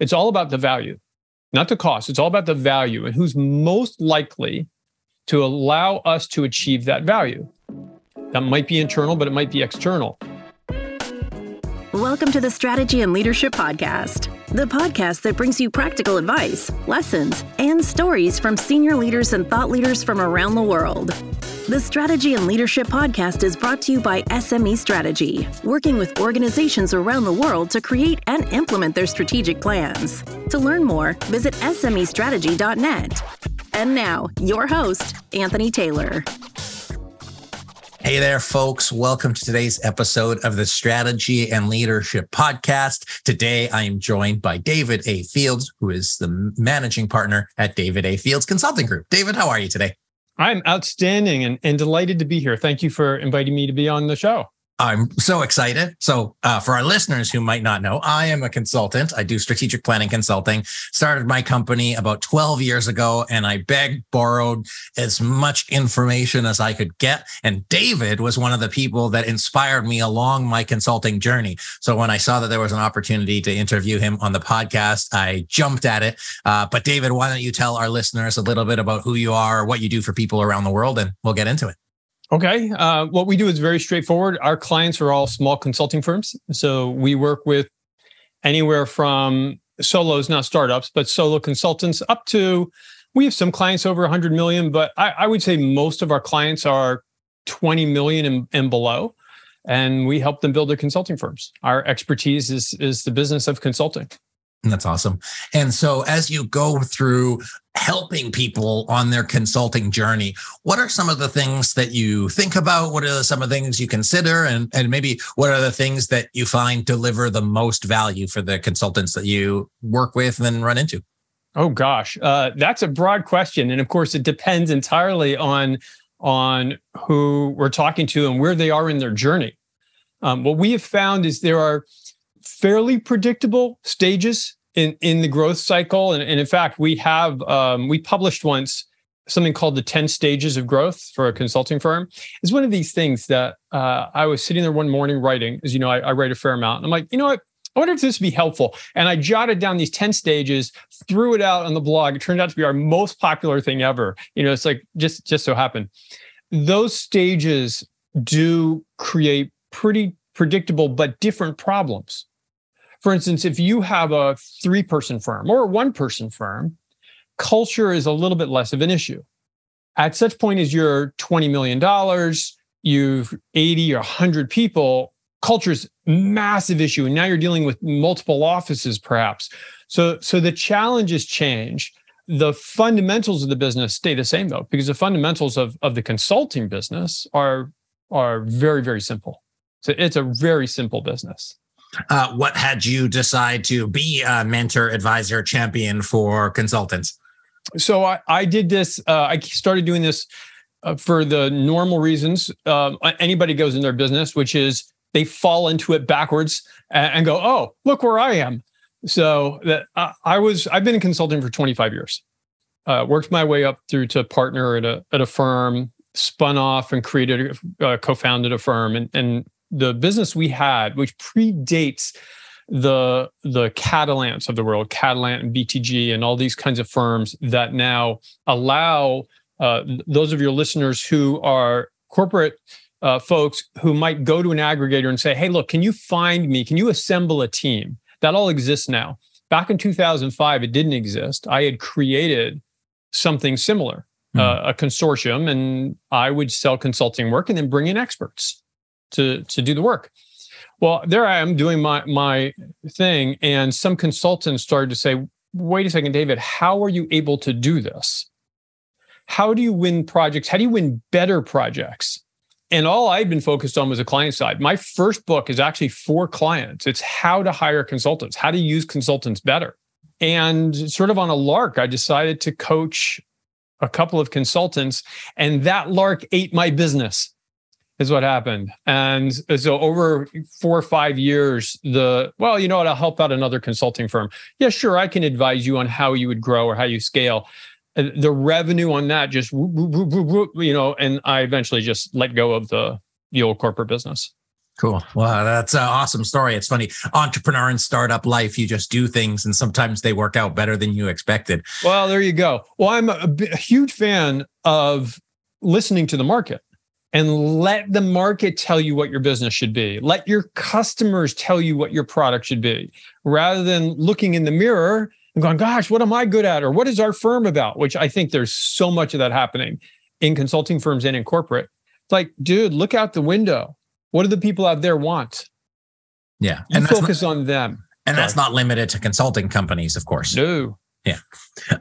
It's all about the value, not the cost. It's all about the value and who's most likely to allow us to achieve that value. That might be internal, but it might be external. Welcome to the Strategy and Leadership Podcast, the podcast that brings you practical advice, lessons, and stories from senior leaders and thought leaders from around the world. The Strategy and Leadership Podcast is brought to you by SME Strategy, working with organizations around the world to create and implement their strategic plans. To learn more, visit SMEstrategy.net. And now, your host, Anthony Taylor. Hey there, folks. Welcome to today's episode of the Strategy and Leadership Podcast. Today, I am joined by David A. Fields, who is the managing partner at David A. Fields Consulting Group. David, how are you today? I'm outstanding and, and delighted to be here. Thank you for inviting me to be on the show. I'm so excited. So, uh, for our listeners who might not know, I am a consultant. I do strategic planning consulting. Started my company about 12 years ago, and I begged, borrowed as much information as I could get. And David was one of the people that inspired me along my consulting journey. So, when I saw that there was an opportunity to interview him on the podcast, I jumped at it. Uh, but, David, why don't you tell our listeners a little bit about who you are, what you do for people around the world, and we'll get into it. Okay. Uh, what we do is very straightforward. Our clients are all small consulting firms. So we work with anywhere from solos, not startups, but solo consultants up to we have some clients over 100 million, but I, I would say most of our clients are 20 million and, and below. And we help them build their consulting firms. Our expertise is, is the business of consulting. That's awesome. And so, as you go through helping people on their consulting journey, what are some of the things that you think about? What are some of the things you consider? And, and maybe what are the things that you find deliver the most value for the consultants that you work with and run into? Oh gosh, uh, that's a broad question, and of course, it depends entirely on on who we're talking to and where they are in their journey. Um, what we have found is there are fairly predictable stages in in the growth cycle and, and in fact we have um, we published once something called the 10 stages of growth for a consulting firm is one of these things that uh, i was sitting there one morning writing as you know I, I write a fair amount and i'm like you know what I wonder if this would be helpful. And I jotted down these 10 stages, threw it out on the blog. It turned out to be our most popular thing ever. You know, it's like just just so happened. Those stages do create pretty predictable but different problems. For instance, if you have a three person firm or a one person firm, culture is a little bit less of an issue. At such point as you're $20 million, you've 80 or 100 people, culture's massive issue. And now you're dealing with multiple offices, perhaps. So, so the challenges change. The fundamentals of the business stay the same though, because the fundamentals of, of the consulting business are, are very, very simple. So it's a very simple business. Uh, what had you decide to be a mentor, advisor, champion for consultants? So I, I did this. Uh, I started doing this uh, for the normal reasons um, anybody goes in their business, which is they fall into it backwards and, and go, "Oh, look where I am." So that uh, I was. I've been in consulting for 25 years. Uh, worked my way up through to partner at a at a firm, spun off and created, uh, co-founded a firm, and and the business we had, which predates the the Catalants of the world, Catalant and BTG, and all these kinds of firms that now allow uh, those of your listeners who are corporate uh, folks who might go to an aggregator and say, "Hey, look, can you find me? Can you assemble a team?" That all exists now. Back in 2005, it didn't exist. I had created something similar, mm. uh, a consortium, and I would sell consulting work and then bring in experts to to do the work. Well, there I am doing my my thing, and some consultants started to say, "Wait a second, David, how are you able to do this? How do you win projects? How do you win better projects?" And all I'd been focused on was the client side. My first book is actually for clients. It's how to hire consultants, how to use consultants better. And sort of on a lark, I decided to coach a couple of consultants, and that lark ate my business is what happened. And so over four or five years, the well, you know what, I'll help out another consulting firm. Yeah, sure, I can advise you on how you would grow or how you scale. The revenue on that just you know, and I eventually just let go of the the old corporate business. Cool. Well, that's an awesome story. It's funny. Entrepreneur and startup life, you just do things and sometimes they work out better than you expected. Well, there you go. Well, I'm a, a huge fan of listening to the market and let the market tell you what your business should be. Let your customers tell you what your product should be rather than looking in the mirror and going, gosh, what am I good at? Or what is our firm about? Which I think there's so much of that happening in consulting firms and in corporate. It's like, dude, look out the window what do the people out there want? Yeah. You and focus not, on them. And Sorry. that's not limited to consulting companies, of course. No. Yeah.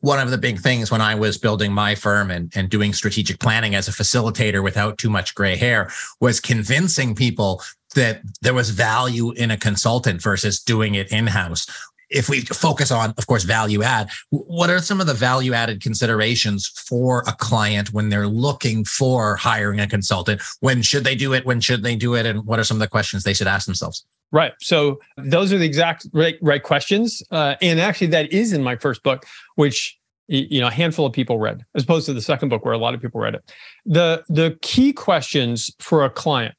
One of the big things when I was building my firm and, and doing strategic planning as a facilitator without too much gray hair was convincing people that there was value in a consultant versus doing it in house if we focus on, of course, value add, what are some of the value added considerations for a client when they're looking for hiring a consultant? When should they do it? When should they do it? And what are some of the questions they should ask themselves? Right. So those are the exact right, right questions. Uh, and actually, that is in my first book, which you know a handful of people read, as opposed to the second book where a lot of people read it. The the key questions for a client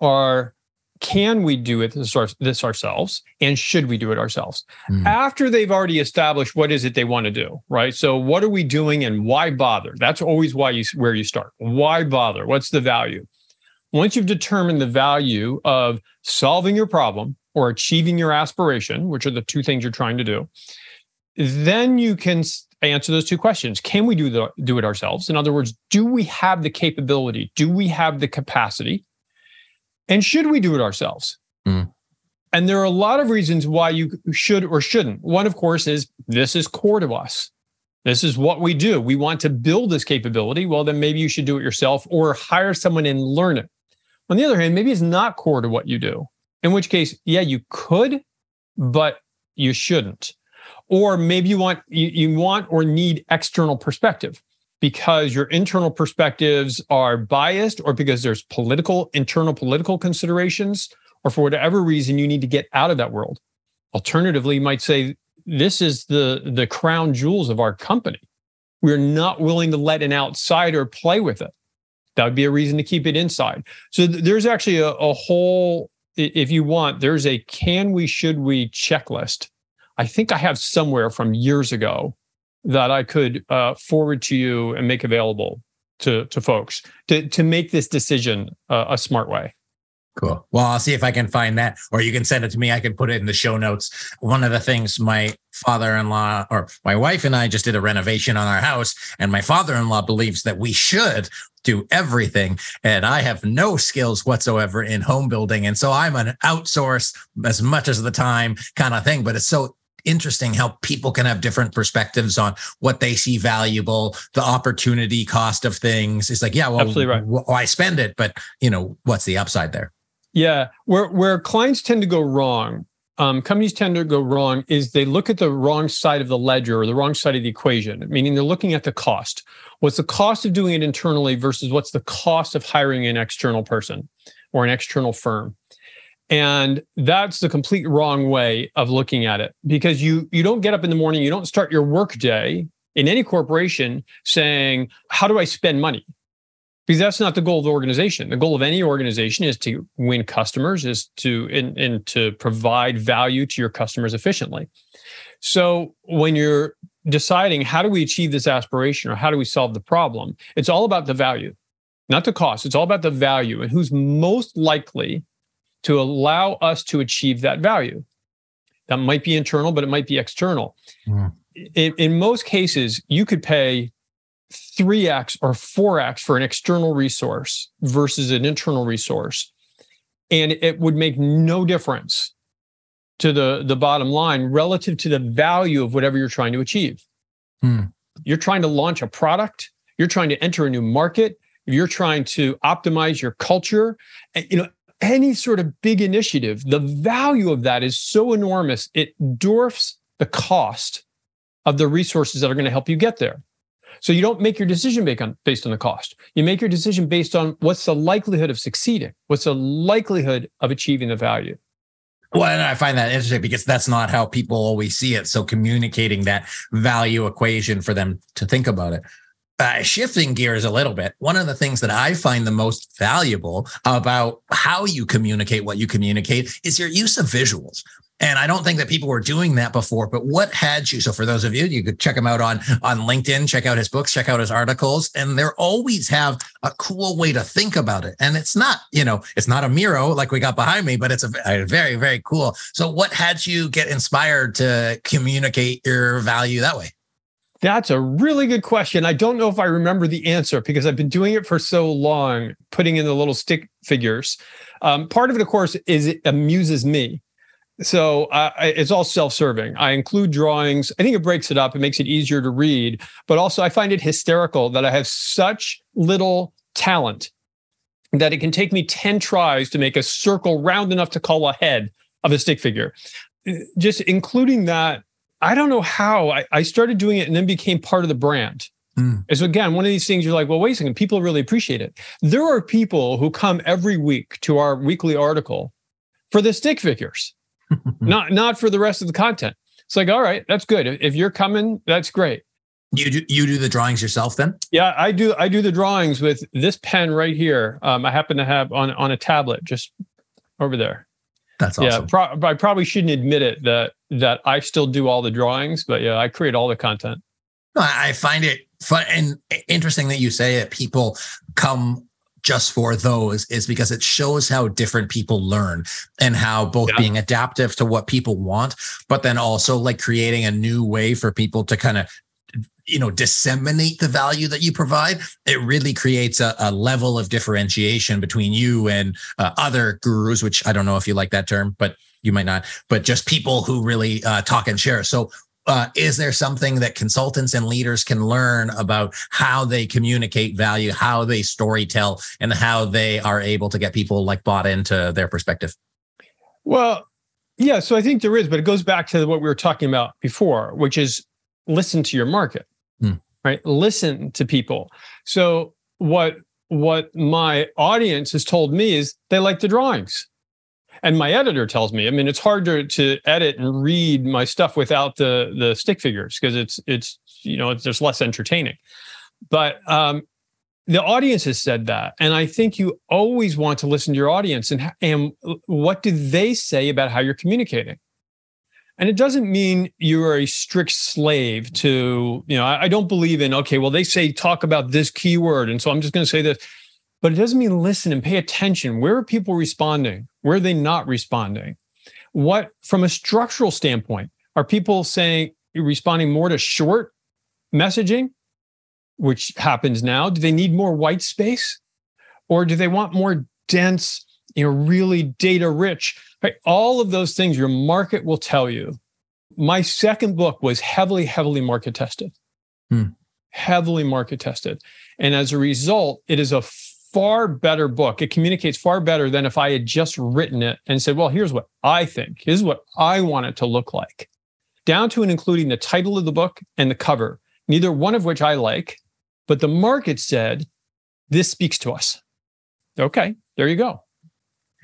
are can we do it this, this ourselves? And should we do it ourselves? Mm. after they've already established what is it they want to do right? So what are we doing and why bother? That's always why you where you start. Why bother? What's the value? Once you've determined the value of solving your problem or achieving your aspiration which are the two things you're trying to do then you can answer those two questions. Can we do the do it ourselves? In other words do we have the capability? Do we have the capacity and should we do it ourselves? Mm. And there are a lot of reasons why you should or shouldn't. One, of course, is this is core to us. This is what we do. We want to build this capability. Well, then maybe you should do it yourself or hire someone and learn it. On the other hand, maybe it's not core to what you do, in which case, yeah, you could, but you shouldn't. Or maybe you want you, you want or need external perspective because your internal perspectives are biased or because there's political internal political considerations or for whatever reason you need to get out of that world. Alternatively you might say this is the the crown jewels of our company. We're not willing to let an outsider play with it. That would be a reason to keep it inside. So th- there's actually a, a whole if you want there's a can we should we checklist. I think i have somewhere from years ago that I could uh, forward to you and make available to to folks to to make this decision uh, a smart way. Cool. Well, I'll see if I can find that, or you can send it to me. I can put it in the show notes. One of the things my father-in-law or my wife and I just did a renovation on our house, and my father-in-law believes that we should do everything, and I have no skills whatsoever in home building, and so I'm an outsource as much as the time kind of thing. But it's so interesting how people can have different perspectives on what they see valuable, the opportunity cost of things. It's like, yeah, well, absolutely right. Why spend it? But you know, what's the upside there? Yeah, where where clients tend to go wrong, um, companies tend to go wrong is they look at the wrong side of the ledger or the wrong side of the equation. Meaning they're looking at the cost. What's the cost of doing it internally versus what's the cost of hiring an external person or an external firm? And that's the complete wrong way of looking at it because you you don't get up in the morning you don't start your work day in any corporation saying how do i spend money? Because that's not the goal of the organization. The goal of any organization is to win customers is to and, and to provide value to your customers efficiently. So when you're deciding how do we achieve this aspiration or how do we solve the problem it's all about the value not the cost. It's all about the value and who's most likely to allow us to achieve that value. That might be internal, but it might be external. Mm. In, in most cases, you could pay 3x or 4x for an external resource versus an internal resource. And it would make no difference to the, the bottom line relative to the value of whatever you're trying to achieve. Mm. You're trying to launch a product, you're trying to enter a new market, you're trying to optimize your culture. You know, any sort of big initiative, the value of that is so enormous, it dwarfs the cost of the resources that are going to help you get there. So you don't make your decision based on, the cost. You make your decision based on what's the likelihood of succeeding, what's the likelihood of achieving the value. Well, and I find that interesting because that's not how people always see it. So communicating that value equation for them to think about it uh, shifting gears a little bit, one of the things that I find the most valuable about how you communicate what you communicate is your use of visuals. And I don't think that people were doing that before, but what had you? So for those of you, you could check him out on, on LinkedIn, check out his books, check out his articles, and they always have a cool way to think about it. And it's not, you know, it's not a Miro like we got behind me, but it's a, a very, very cool. So what had you get inspired to communicate your value that way? That's a really good question. I don't know if I remember the answer because I've been doing it for so long, putting in the little stick figures. Um, part of it, of course, is it amuses me. So uh, it's all self-serving. I include drawings. I think it breaks it up. It makes it easier to read. But also i find it hysterical that i have such little talent that it can take me 10 tries to make a circle round enough to call a head of a stick figure. Just including that i don't know how i, I started doing it and then became part of the brand Mm. so again, one of these things you're like, well, wait a second, people really appreciate it. There are people who come every week to our weekly article for the stick figures. not not for the rest of the content. It's like, all right, that's good. If you're coming, that's great. You do you do the drawings yourself then? Yeah, I do. I do the drawings with this pen right here. Um, I happen to have on on a tablet just over there. That's awesome. Yeah, pro- I probably shouldn't admit it that that I still do all the drawings, but yeah, I create all the content. I find it fun and interesting that you say that people come just for those is because it shows how different people learn and how both yeah. being adaptive to what people want, but then also like creating a new way for people to kind of you know disseminate the value that you provide it really creates a, a level of differentiation between you and uh, other gurus which i don't know if you like that term but you might not but just people who really uh, talk and share so uh, is there something that consultants and leaders can learn about how they communicate value, how they story tell, and how they are able to get people like bought into their perspective? Well, yeah, so I think there is, but it goes back to what we were talking about before, which is listen to your market, hmm. right? Listen to people. So what what my audience has told me is they like the drawings and my editor tells me i mean it's hard to, to edit and read my stuff without the the stick figures because it's it's you know it's just less entertaining. But um the audience has said that and i think you always want to listen to your audience and and what do they say about how you're communicating? And it doesn't mean you're a strict slave to you know I, I don't believe in okay well they say talk about this keyword and so i'm just going to say this but it doesn't mean listen and pay attention. Where are people responding? Where are they not responding? What, from a structural standpoint, are people saying responding more to short messaging, which happens now? Do they need more white space? Or do they want more dense, you know, really data rich? Right? All of those things your market will tell you. My second book was heavily, heavily market tested. Hmm. Heavily market tested. And as a result, it is a far better book. It communicates far better than if I had just written it and said, well, here's what I think, here's what I want it to look like, down to and including the title of the book and the cover, neither one of which I like, but the market said, this speaks to us. Okay, there you go.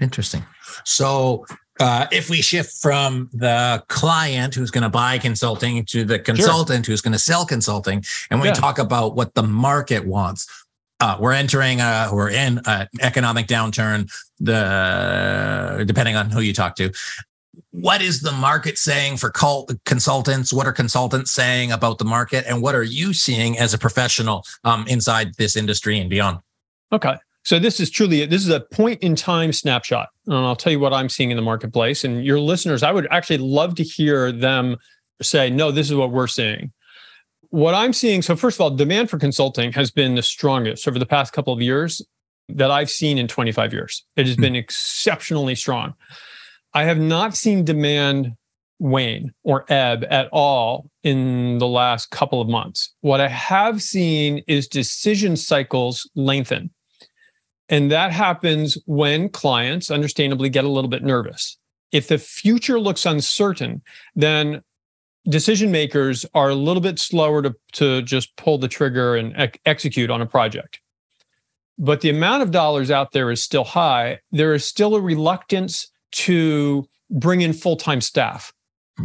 Interesting. So, uh, if we shift from the client who's going to buy consulting to the consultant sure. who's going to sell consulting, and we yeah. talk about what the market wants, uh, we're entering a we're in an economic downturn. The depending on who you talk to. What is the market saying for consultants? What are consultants saying about the market? And what are you seeing as a professional um, inside this industry and beyond? Okay. So this is truly this is a point in time snapshot. And i'll tell you what i'm seeing in the marketplace. And your listeners i would actually love to hear them say no this is what we're seeing what I'm seeing, so first of all, demand for consulting has been the strongest over the past couple of years that I've seen in 25 years. It has hmm. been exceptionally strong. I have not seen demand wane or ebb at all in the last couple of months. What I have seen is decision cycles lengthen. And that happens when clients understandably get a little bit nervous. If the future looks uncertain, then decision makers are a little bit slower to, to just pull the trigger and ec- execute on a project. But the amount of dollars out there is still high. There is still a reluctance to bring in full time staff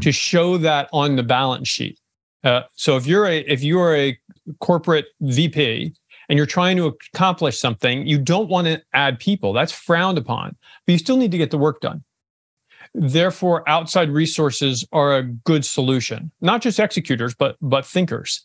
to show that on the balance sheet. Uh, so if you're a if you're a corporate VP and you're trying to accomplish something, you don't want to add people. That's frowned upon, but you still need to get the work done. Therefore, outside resources are a good solution, not just executors, but but thinkers.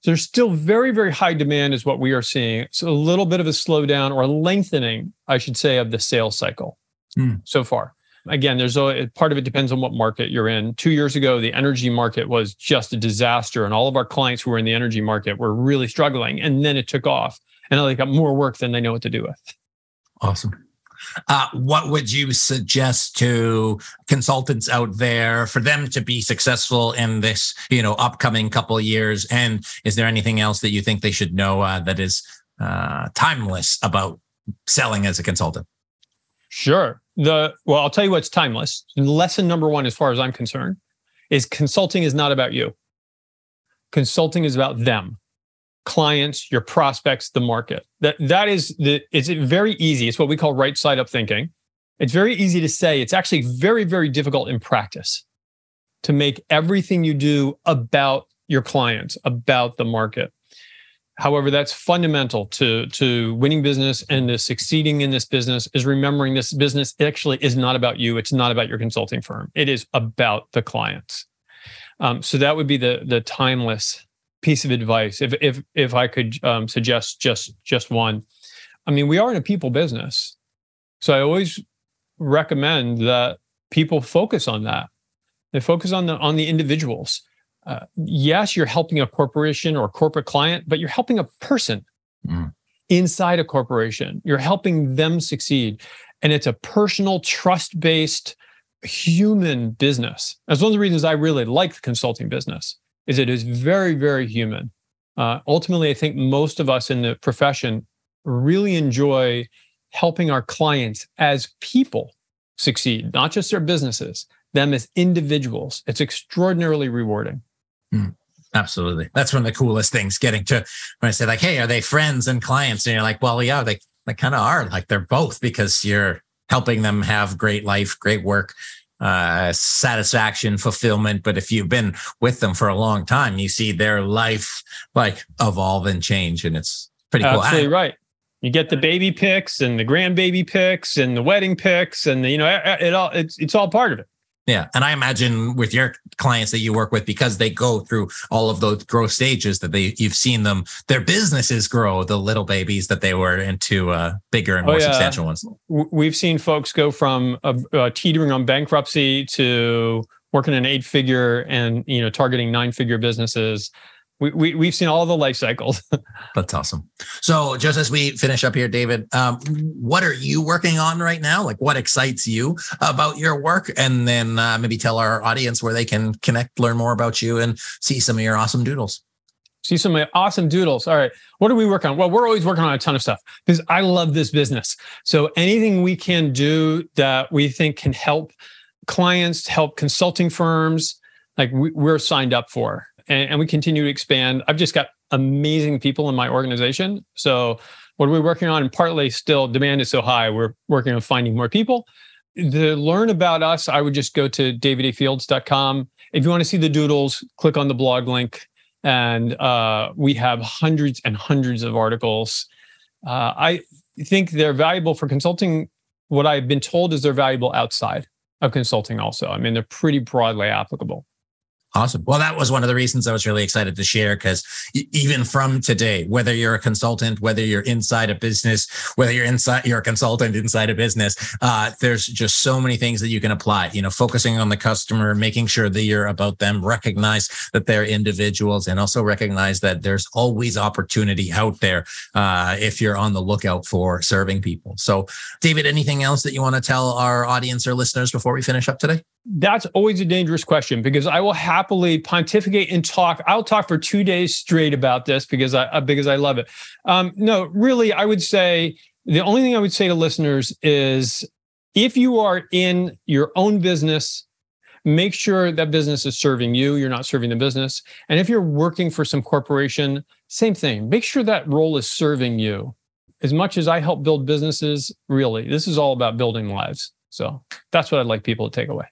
So there's still very, very high demand, is what we are seeing. It's a little bit of a slowdown or lengthening, I should say, of the sales cycle hmm. so far. Again, there's a part of it depends on what market you're in. Two years ago, the energy market was just a disaster, and all of our clients who were in the energy market were really struggling. And then it took off, and now they got more work than they know what to do with. Awesome. Uh, what would you suggest to consultants out there for them to be successful in this, you know, upcoming couple years? And is there anything else that you think they should know uh, that is uh, timeless about selling as a consultant? Sure. The well, I'll tell you what's timeless. Lesson number one, as far as I'm concerned, is consulting is not about you. Consulting is about them clients, your prospects, the market. That that is the it's very easy. It's what we call right side up thinking. It's very easy to say. It's actually very, very difficult in practice to make everything you do about your clients, about the market. However, that's fundamental to, to winning business and to succeeding in this business is remembering this business actually is not about you. It's not about your consulting firm. It is about the clients. Um, so that would be the the timeless piece of advice, if if if I could um, suggest just just one, I mean, we are in a people business, so I always recommend that people focus on that. They focus on the on the individuals. Uh, yes, you're helping a corporation or a corporate client, but you're helping a person mm. inside a corporation. You're helping them succeed, and it's a personal, trust based, human business. That's one of the reasons I really like the consulting business is it is very, very human. Uh, ultimately, I think most of us in the profession really enjoy helping our clients as people succeed, not just their businesses, them as individuals. It's extraordinarily rewarding. Mm, absolutely. That's one of the coolest things getting to when I say, like, hey, are they friends and clients? And you're like, well, yeah, they, they kind of are. Like they're both because you're helping them have great life, great work, uh, satisfaction, fulfillment. But if you've been with them for a long time, you see their life like evolve and change, and it's pretty cool. Absolutely right. You get the baby pics and the grandbaby pics and the wedding pics, and the, you know it all it's it's all part of it. Yeah. And I imagine with your clients that you work with, because they go through all of those growth stages that they you've seen them, their businesses grow, the little babies that they were into uh, bigger and oh, more yeah. substantial ones. We've seen folks go from uh, teetering on bankruptcy to working an eight figure and you know targeting nine figure businesses we, we we've seen all the life cycles. That's awesome. So just as we finish up here, David, um, what are you working on right now? Like what excites you about your work? And then uh, maybe tell our audience where they can connect, learn more about you, and see some of your awesome doodles. See some awesome doodles. All right. What do we work on? Well, we're always working on a ton of stuff because I love this business. So anything we can do that we think can help clients, help consulting firms, like we, we're signed up for and, and we continue to expand. I've just got amazing people in my organization. So what we're we working on? And partly still demand is so high, we're working on finding more people. To learn about us, I would just go to davidafields.com. If you want to see the doodles, click on the blog link. And uh, we have hundreds and hundreds of articles. Uh, I think they're valuable for consulting. What I've been told is they're valuable outside of consulting also. I mean, they're pretty broadly applicable. Awesome. Well, that was one of the reasons I was really excited to share because even from today, whether you're a consultant, whether you're inside a business, whether you're inside, you're a consultant inside a business, uh, there's just so many things that you can apply. You know, focusing on the customer, making sure that you're about them, recognize that they're individuals, and also recognize that there's always opportunity out there uh, if you're on the lookout for serving people. So, David, anything else that you want to tell our audience or listeners before we finish up today? That's always a dangerous question because I will happily pontificate and talk. I'll talk for two days straight about this because I uh, because I love it. Um, no, really, I would say the only thing I would say to listeners is if you are in your own business, make sure that business is serving you. You're not serving the business. And if you're working for some corporation, same thing. Make sure that role is serving you. As much as I help build businesses, really, this is all about building lives. So that's what I'd like people to take away.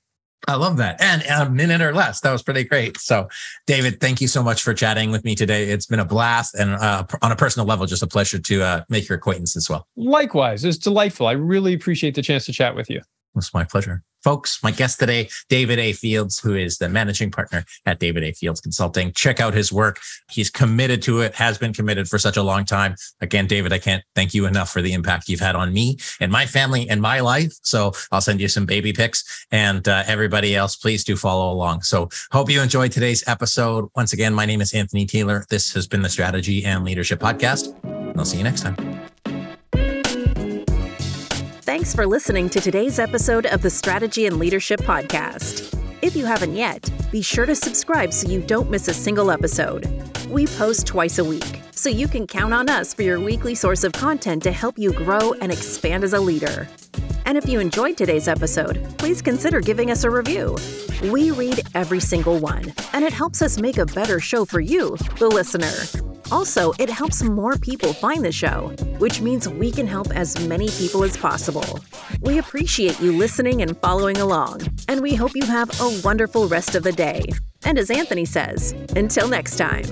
I love that. And a minute or less. That was pretty great. So, David, thank you so much for chatting with me today. It's been a blast and uh, on a personal level, just a pleasure to uh, make your acquaintance as well. Likewise. It's delightful. I really appreciate the chance to chat with you. It's my pleasure. Folks, my guest today, David A. Fields, who is the managing partner at David A. Fields Consulting. Check out his work. He's committed to it, has been committed for such a long time. Again, David, I can't thank you enough for the impact you've had on me and my family and my life. So I'll send you some baby pics and uh, everybody else, please do follow along. So hope you enjoyed today's episode. Once again, my name is Anthony Taylor. This has been the Strategy and Leadership Podcast. I'll see you next time. Thanks for listening to today's episode of the Strategy and Leadership Podcast. If you haven't yet, be sure to subscribe so you don't miss a single episode. We post twice a week, so you can count on us for your weekly source of content to help you grow and expand as a leader. And if you enjoyed today's episode, please consider giving us a review. We read every single one, and it helps us make a better show for you, the listener. Also, it helps more people find the show, which means we can help as many people as possible. We appreciate you listening and following along, and we hope you have a wonderful rest of the day. And as Anthony says, until next time.